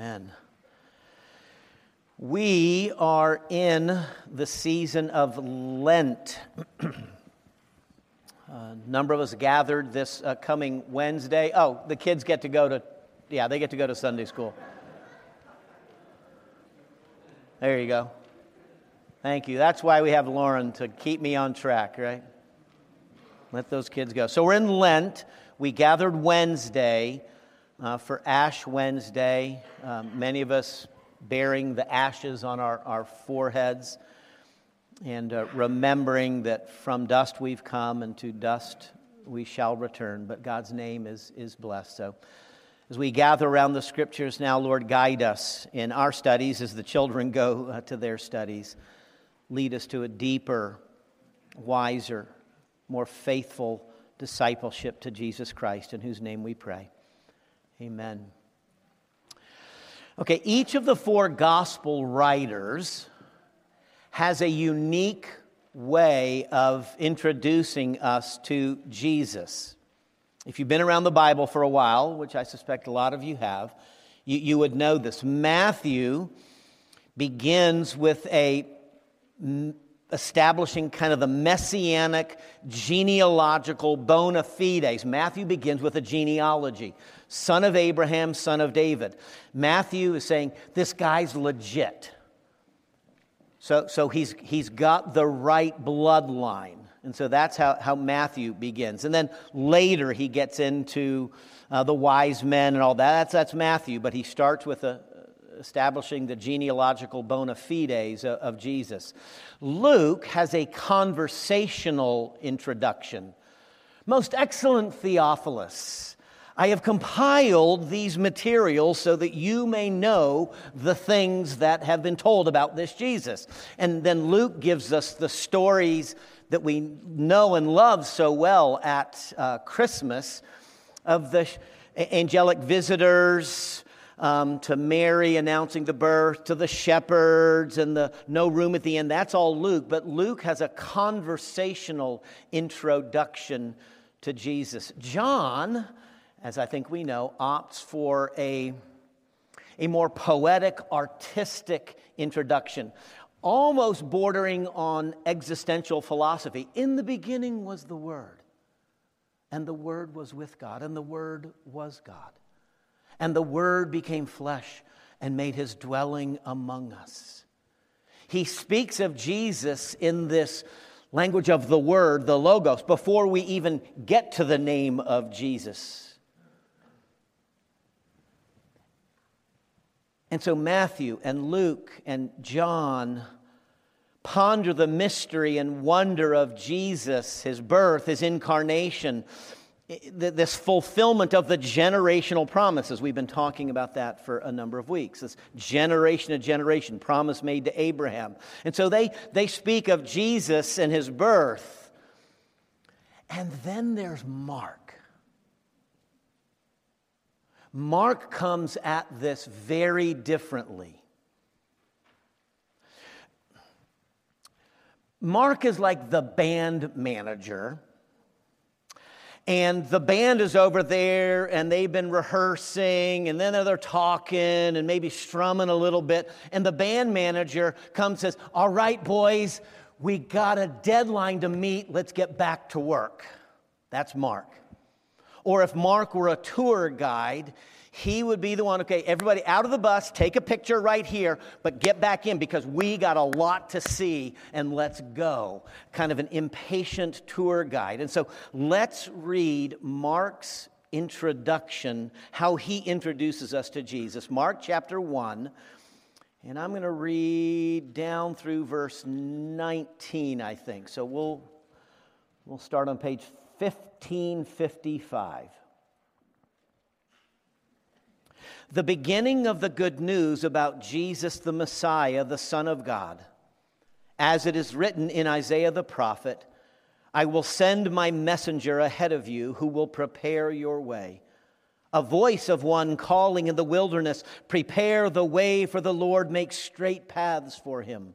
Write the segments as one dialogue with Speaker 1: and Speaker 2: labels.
Speaker 1: Amen. We are in the season of Lent. A number of us gathered this uh, coming Wednesday. Oh, the kids get to go to, yeah, they get to go to Sunday school. There you go. Thank you. That's why we have Lauren to keep me on track, right? Let those kids go. So we're in Lent. We gathered Wednesday uh, for Ash Wednesday. Um, many of us bearing the ashes on our, our foreheads and uh, remembering that from dust we've come and to dust we shall return, but God's name is, is blessed. So, as we gather around the scriptures now, Lord, guide us in our studies as the children go uh, to their studies. Lead us to a deeper, wiser, more faithful discipleship to Jesus Christ, in whose name we pray. Amen. Okay, each of the four gospel writers has a unique way of introducing us to Jesus. If you've been around the Bible for a while, which I suspect a lot of you have, you, you would know this. Matthew begins with a establishing kind of the messianic genealogical bona fides. Matthew begins with a genealogy son of Abraham, son of David. Matthew is saying, this guy's legit. So, so he's, he's got the right bloodline. And so that's how, how Matthew begins. And then later he gets into uh, the wise men and all that. That's, that's Matthew, but he starts with a, establishing the genealogical bona fides of, of Jesus. Luke has a conversational introduction. Most excellent Theophilus. I have compiled these materials so that you may know the things that have been told about this Jesus. And then Luke gives us the stories that we know and love so well at uh, Christmas of the angelic visitors. Um, to Mary announcing the birth, to the shepherds and the no room at the end. That's all Luke. But Luke has a conversational introduction to Jesus. John as I think we know, opts for a, a more poetic, artistic introduction, almost bordering on existential philosophy. In the beginning was the Word, and the Word was with God, and the Word was God. And the Word became flesh and made his dwelling among us. He speaks of Jesus in this language of the Word, the Logos, before we even get to the name of Jesus. And so Matthew and Luke and John ponder the mystery and wonder of Jesus, his birth, his incarnation, this fulfillment of the generational promises. We've been talking about that for a number of weeks. This generation to generation, promise made to Abraham. And so they, they speak of Jesus and his birth. And then there's Mark. Mark comes at this very differently. Mark is like the band manager. And the band is over there and they've been rehearsing and then they're talking and maybe strumming a little bit. And the band manager comes and says, All right, boys, we got a deadline to meet. Let's get back to work. That's Mark. Or if Mark were a tour guide, he would be the one, okay, everybody out of the bus, take a picture right here, but get back in because we got a lot to see and let's go. Kind of an impatient tour guide. And so let's read Mark's introduction, how he introduces us to Jesus. Mark chapter 1. And I'm going to read down through verse 19, I think. So we'll, we'll start on page 1555. The beginning of the good news about Jesus the Messiah, the Son of God. As it is written in Isaiah the prophet, I will send my messenger ahead of you who will prepare your way. A voice of one calling in the wilderness, Prepare the way for the Lord, make straight paths for him.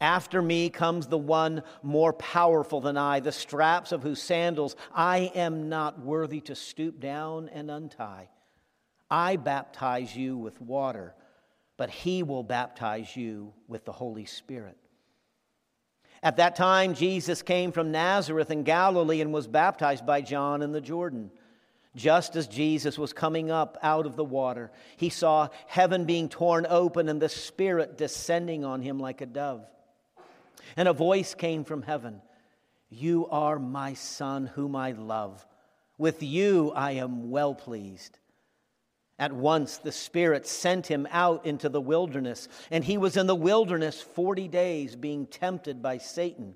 Speaker 1: After me comes the one more powerful than I, the straps of whose sandals I am not worthy to stoop down and untie. I baptize you with water, but he will baptize you with the Holy Spirit. At that time, Jesus came from Nazareth in Galilee and was baptized by John in the Jordan. Just as Jesus was coming up out of the water, he saw heaven being torn open and the Spirit descending on him like a dove. And a voice came from heaven You are my Son, whom I love. With you I am well pleased. At once the Spirit sent him out into the wilderness, and he was in the wilderness 40 days being tempted by Satan.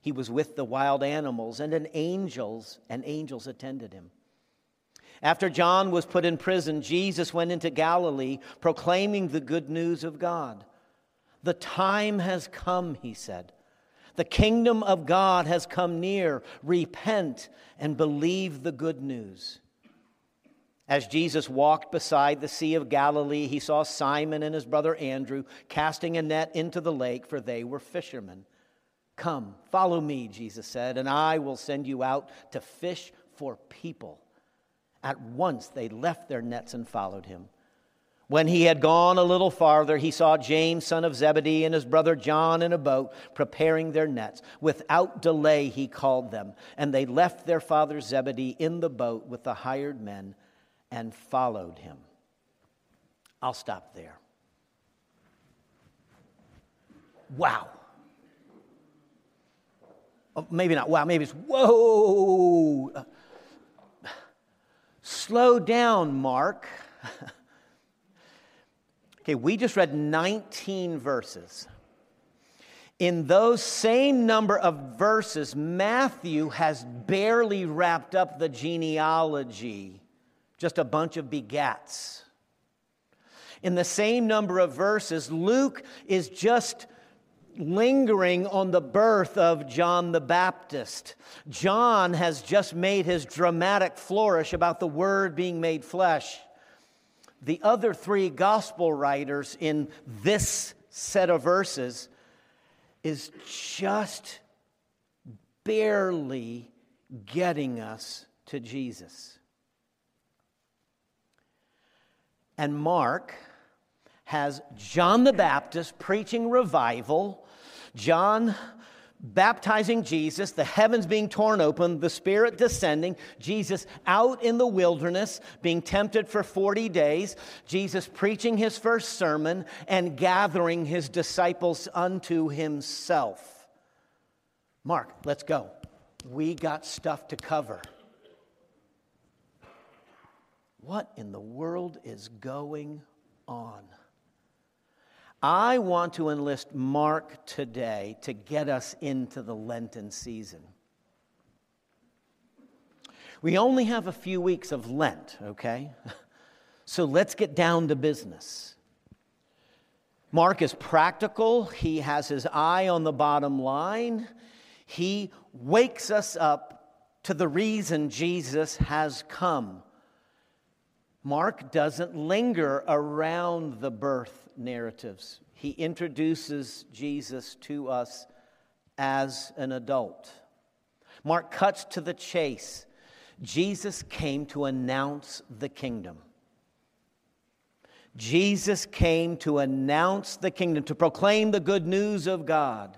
Speaker 1: He was with the wild animals, and an angels and angels attended him. After John was put in prison, Jesus went into Galilee proclaiming the good news of God. The time has come, he said. The kingdom of God has come near. Repent and believe the good news. As Jesus walked beside the Sea of Galilee, he saw Simon and his brother Andrew casting a net into the lake, for they were fishermen. Come, follow me, Jesus said, and I will send you out to fish for people. At once they left their nets and followed him. When he had gone a little farther, he saw James, son of Zebedee, and his brother John in a boat preparing their nets. Without delay, he called them, and they left their father Zebedee in the boat with the hired men and followed him. I'll stop there. Wow. Oh, maybe not wow, maybe it's whoa. Slow down, Mark. okay, we just read 19 verses. In those same number of verses, Matthew has barely wrapped up the genealogy just a bunch of begats. In the same number of verses, Luke is just lingering on the birth of John the Baptist. John has just made his dramatic flourish about the Word being made flesh. The other three gospel writers in this set of verses is just barely getting us to Jesus. and Mark has John the Baptist preaching revival, John baptizing Jesus, the heavens being torn open, the Spirit descending, Jesus out in the wilderness being tempted for 40 days, Jesus preaching his first sermon and gathering his disciples unto himself. Mark, let's go. We got stuff to cover. What in the world is going on? I want to enlist Mark today to get us into the Lenten season. We only have a few weeks of Lent, okay? So let's get down to business. Mark is practical, he has his eye on the bottom line. He wakes us up to the reason Jesus has come Mark doesn't linger around the birth narratives. He introduces Jesus to us as an adult. Mark cuts to the chase. Jesus came to announce the kingdom. Jesus came to announce the kingdom, to proclaim the good news of God.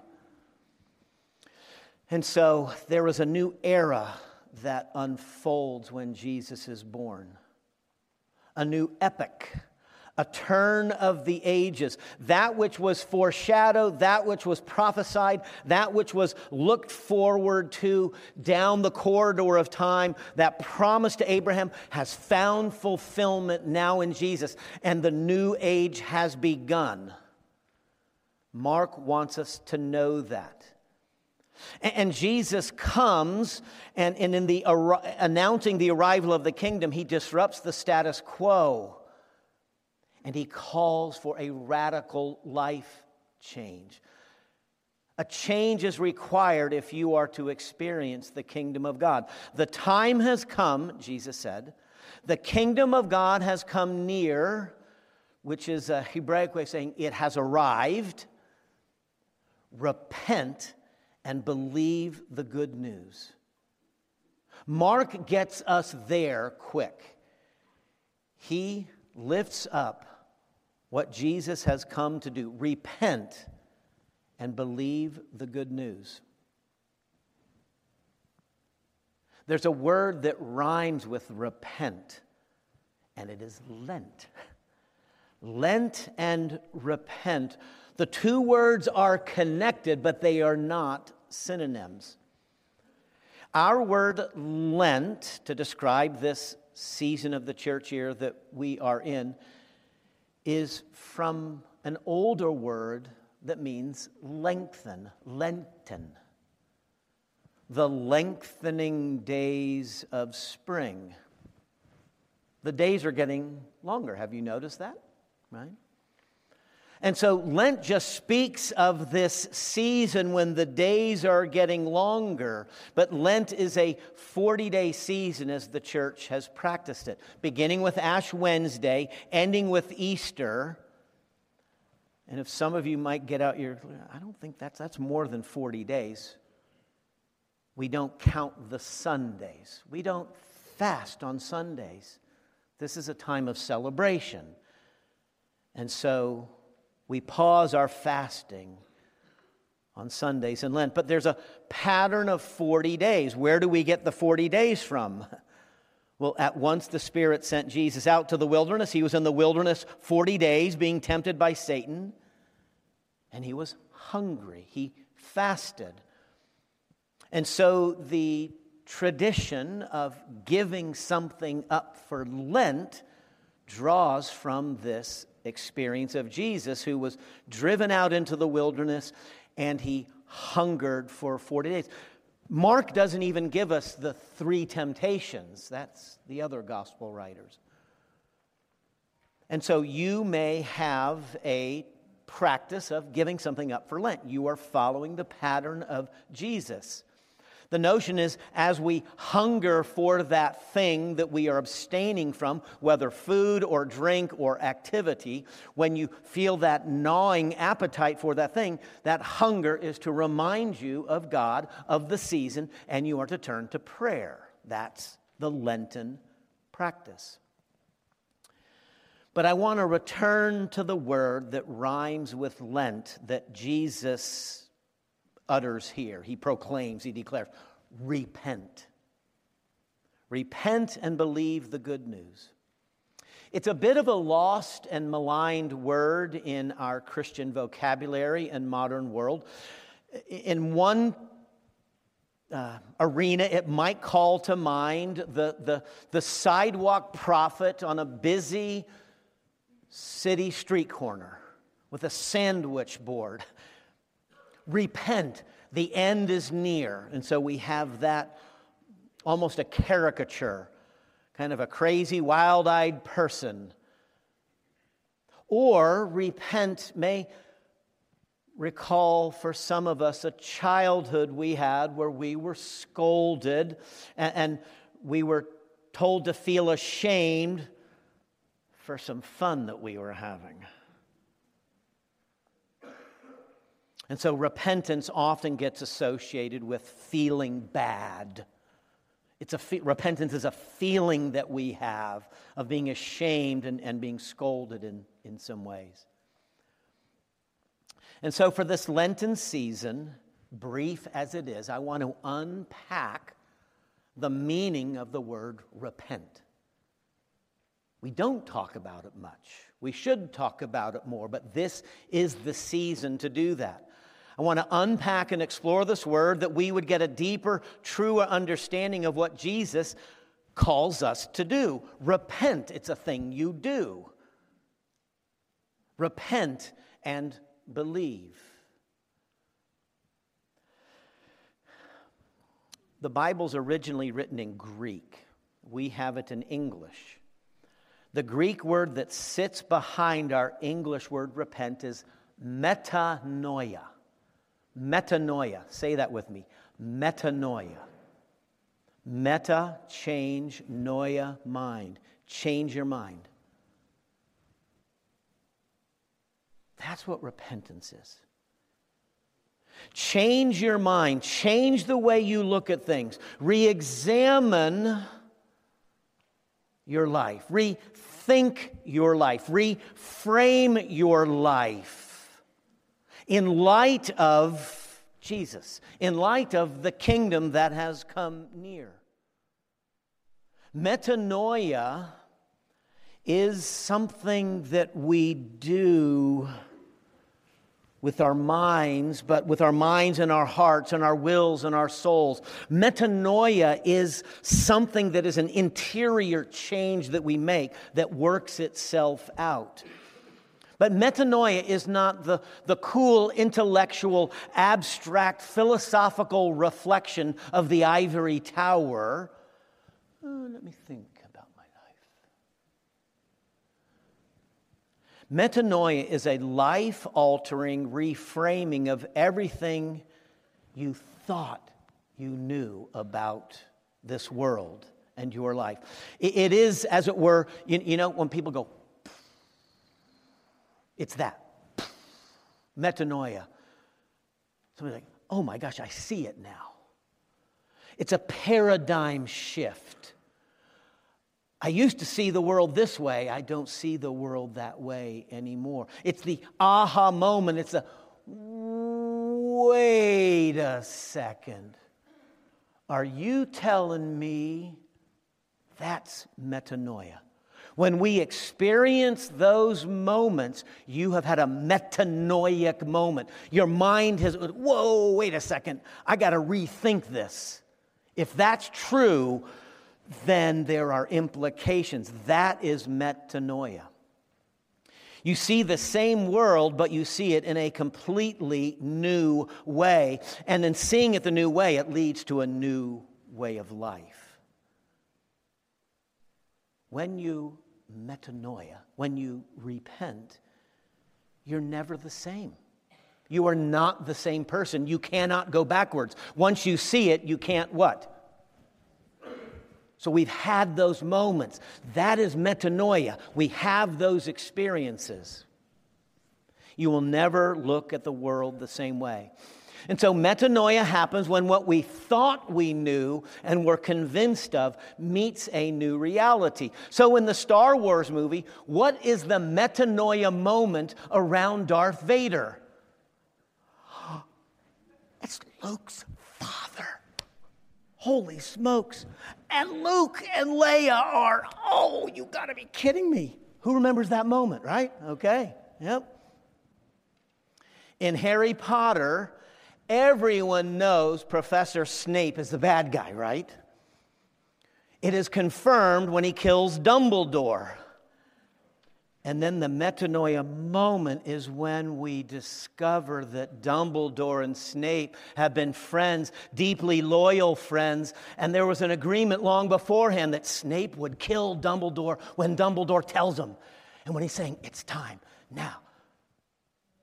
Speaker 1: And so there is a new era that unfolds when Jesus is born a new epoch, a turn of the ages. That which was foreshadowed, that which was prophesied, that which was looked forward to down the corridor of time, that promise to Abraham has found fulfillment now in Jesus, and the new age has begun. Mark wants us to know that. And Jesus comes, and, in the announcing the arrival of the kingdom, he disrupts the status quo. And he calls for a radical life change. A change is required if you are to experience the kingdom of God. The time has come, Jesus said. The kingdom of God has come near, which is a Hebraic way of saying it has arrived. Repent and believe the good news. Mark gets us there quick. He lifts up what Jesus has come to do repent and believe the good news. There's a word that rhymes with repent, and it is Lent. Lent and repent. The two words are connected, but they are not synonyms. Our word Lent, to describe this season of the church year that we are in, is from an older word that means lengthen, Lenten. The lengthening days of spring. The days are getting longer. Have you noticed that? Right? And so Lent just speaks of this season when the days are getting longer. But Lent is a 40 day season as the church has practiced it, beginning with Ash Wednesday, ending with Easter. And if some of you might get out your, I don't think that's, that's more than 40 days. We don't count the Sundays. We don't fast on Sundays. This is a time of celebration. And so we pause our fasting on Sundays in Lent. But there's a pattern of 40 days. Where do we get the 40 days from? Well, at once the Spirit sent Jesus out to the wilderness. He was in the wilderness 40 days being tempted by Satan, and he was hungry. He fasted. And so the tradition of giving something up for Lent draws from this experience of Jesus, who was driven out into the wilderness and he hungered for 40 days. Mark doesn't even give us the three temptations, that's the other gospel writers. And so you may have a practice of giving something up for Lent. You are following the pattern of Jesus. The notion is as we hunger for that thing that we are abstaining from, whether food or drink or activity, when you feel that gnawing appetite for that thing, that hunger is to remind you of God, of the season, and you are to turn to prayer. That's the Lenten practice. But I want to return to the word that rhymes with Lent that Jesus utters here. He proclaims, he declares, repent. Repent and believe the good news. It's a bit of a lost and maligned word in our Christian vocabulary and modern world. In one uh, arena, it might call to mind the, the, the sidewalk prophet on a busy city street corner with a sandwich board repent, the end is near. And so we have that almost a caricature, kind of a crazy, wild eyed person. Or repent may recall for some of us a childhood we had where we were scolded and, and we were told to feel ashamed for some fun that we were having. And so repentance often gets associated with feeling bad. It's a fe- repentance is a feeling that we have of being ashamed and, and being scolded in, in some ways. And so, for this Lenten season, brief as it is, I want to unpack the meaning of the word repent. We don't talk about it much. We should talk about it more, but this is the season to do that. I want to unpack and explore this word that we would get a deeper, truer understanding of what Jesus calls us to do. Repent, it's a thing you do. Repent and believe. The Bible's originally written in Greek. We have it in English. The Greek word that sits behind our English word repent is metanoia. Metanoia. Say that with me. Metanoia. Meta, change, noia, mind. Change your mind. That's what repentance is. Change your mind, change the way you look at things, re examine your life, rethink your life, reframe your life in light of Jesus, in light of the kingdom that has come near. Metanoia is something that we do with our minds, but with our minds and our hearts and our wills and our souls. Metanoia is something that is an interior change that we make that works itself out. But metanoia is not the, the cool, intellectual, abstract, philosophical reflection of the ivory tower. Oh, let me think. About my life. Metanoia is a life altering reframing of everything you thought you knew about this world and your life. it is, as it were, you, you know, when people go, it's that. Metanoia. Somebody's like, oh my gosh, I see it now. It's a paradigm shift. I used to see the world this way. I don't see the world that way anymore. It's the aha moment. It's a wait a second. Are you telling me that's metanoia? When we experience those moments, you have had a metanoic moment. Your mind has, whoa, wait a second, I got to rethink this. If that's true, then there are implications. That is metanoia. You see the same world, but you see it in a completely new way. And in seeing it the new way, it leads to a new way of life. When you metanoia, when you repent, you're never the same. You are not the same person. You cannot go backwards. Once you see it, you can't what? So we've had those moments. That is metanoia. We have those experiences. You will never look at the world the same way. And so metanoia happens when what we thought we knew and were convinced of meets a new reality. So in the Star Wars movie, what is the metanoia moment around Darth Vader? It's Luke's father. Holy smokes. And Luke and Leia are, oh, you gotta be kidding me. Who remembers that moment, right? Okay, yep. In Harry Potter, Everyone knows Professor Snape is the bad guy, right? It is confirmed when he kills Dumbledore. And then the metanoia moment is when we discover that Dumbledore and Snape have been friends, deeply loyal friends, and there was an agreement long beforehand that Snape would kill Dumbledore when Dumbledore tells him. And when he's saying, It's time, now,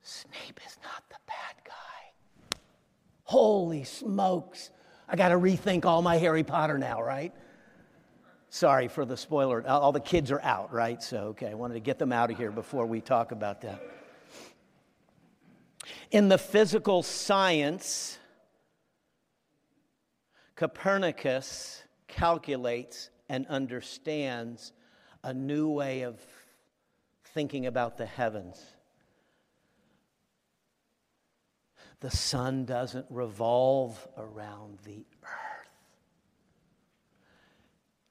Speaker 1: Snape is not Holy smokes. I got to rethink all my Harry Potter now, right? Sorry for the spoiler. Uh, all the kids are out, right? So, okay, I wanted to get them out of here before we talk about that. In the physical science, Copernicus calculates and understands a new way of thinking about the heavens. The sun doesn't revolve around the earth.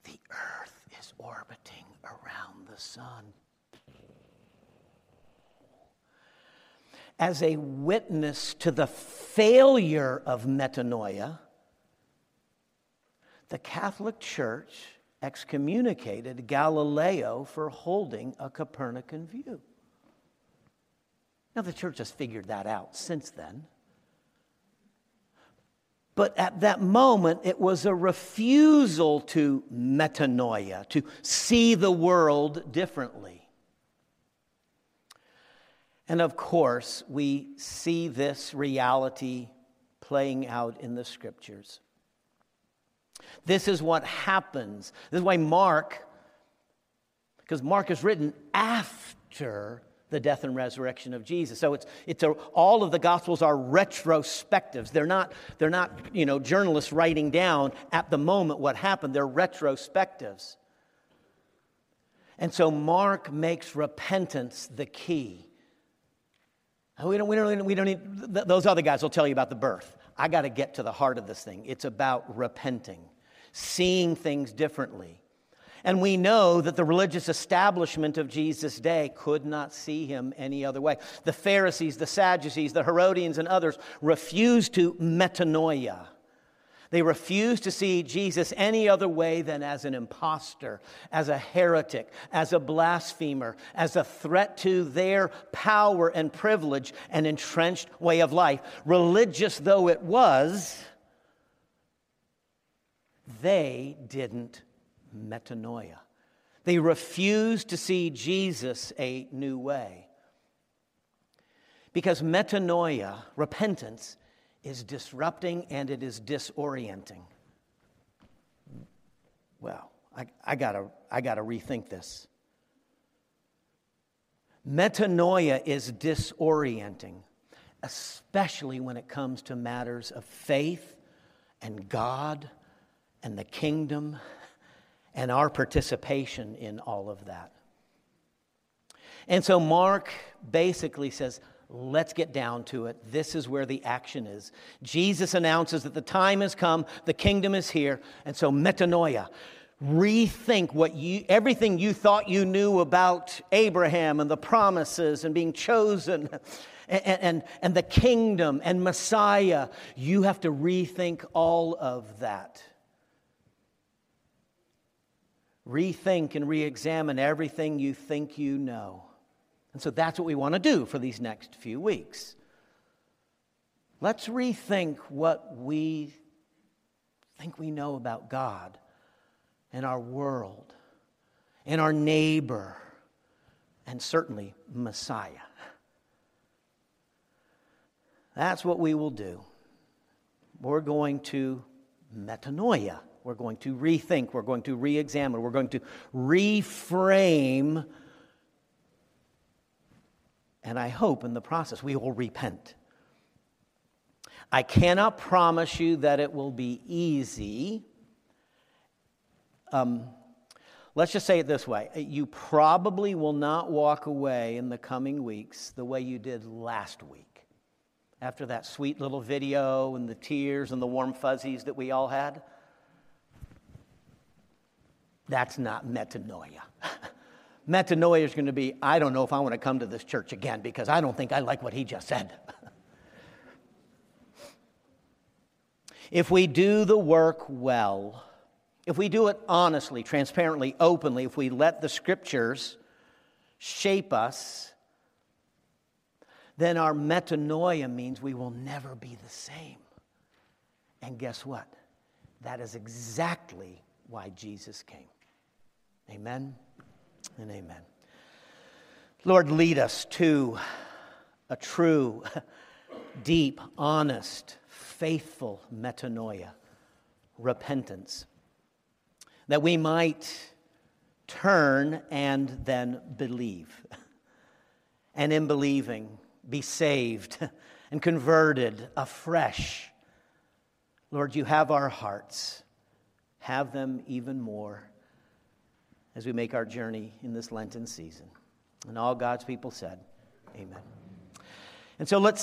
Speaker 1: The earth is orbiting around the sun. As a witness to the failure of metanoia, the Catholic Church excommunicated Galileo for holding a Copernican view. Now, the church has figured that out since then. But at that moment, it was a refusal to metanoia, to see the world differently. And of course, we see this reality playing out in the scriptures. This is what happens. This is why Mark, because Mark is written after the death and resurrection of Jesus. So it's, it's a, all of the Gospels are retrospectives. They're not, they're not, you know, journalists writing down at the moment what happened. They're retrospectives. And so Mark makes repentance the key. We don't, we don't, we don't need, those other guys will tell you about the birth. I got to get to the heart of this thing. It's about repenting, seeing things differently. And we know that the religious establishment of Jesus' day could not see him any other way. The Pharisees, the Sadducees, the Herodians, and others refused to metanoia. They refused to see Jesus any other way than as an impostor, as a heretic, as a blasphemer, as a threat to their power and privilege and entrenched way of life. Religious though it was, they didn't metanoia. They refuse to see Jesus a new way. Because metanoia, repentance, is disrupting and it is disorienting. Well, I, I, gotta, I gotta rethink this. Metanoia is disorienting, especially when it comes to matters of faith and God and the kingdom and our participation in all of that. And so Mark basically says, let's get down to it. This is where the action is. Jesus announces that the time has come, the kingdom is here, and so metanoia. Rethink what you, everything you thought you knew about Abraham and the promises and being chosen and, and, and the kingdom and Messiah. You have to rethink all of that rethink and re examine everything you think you know. And so that's what we want to do for these next few weeks. Let's rethink what we think we know about God and our world and our neighbor and certainly Messiah. That's what we will do. We're going to metanoia. We're going to rethink. We're going to re examine. We're going to reframe. And I hope in the process we will repent. I cannot promise you that it will be easy. Um, let's just say it this way you probably will not walk away in the coming weeks the way you did last week after that sweet little video and the tears and the warm fuzzies that we all had. That's not metanoia. metanoia is going to be I don't know if I want to come to this church again because I don't think I like what he just said. if we do the work well, if we do it honestly, transparently, openly, if we let the scriptures shape us, then our metanoia means we will never be the same. And guess what? That is exactly why Jesus came. Amen and amen. Lord, lead us to a true, deep, honest, faithful metanoia, repentance, that we might turn and then believe. And in believing, be saved and converted afresh. Lord, you have our hearts. Have them even more as we make our journey in this Lenten season. And all God's people said, Amen. And so let's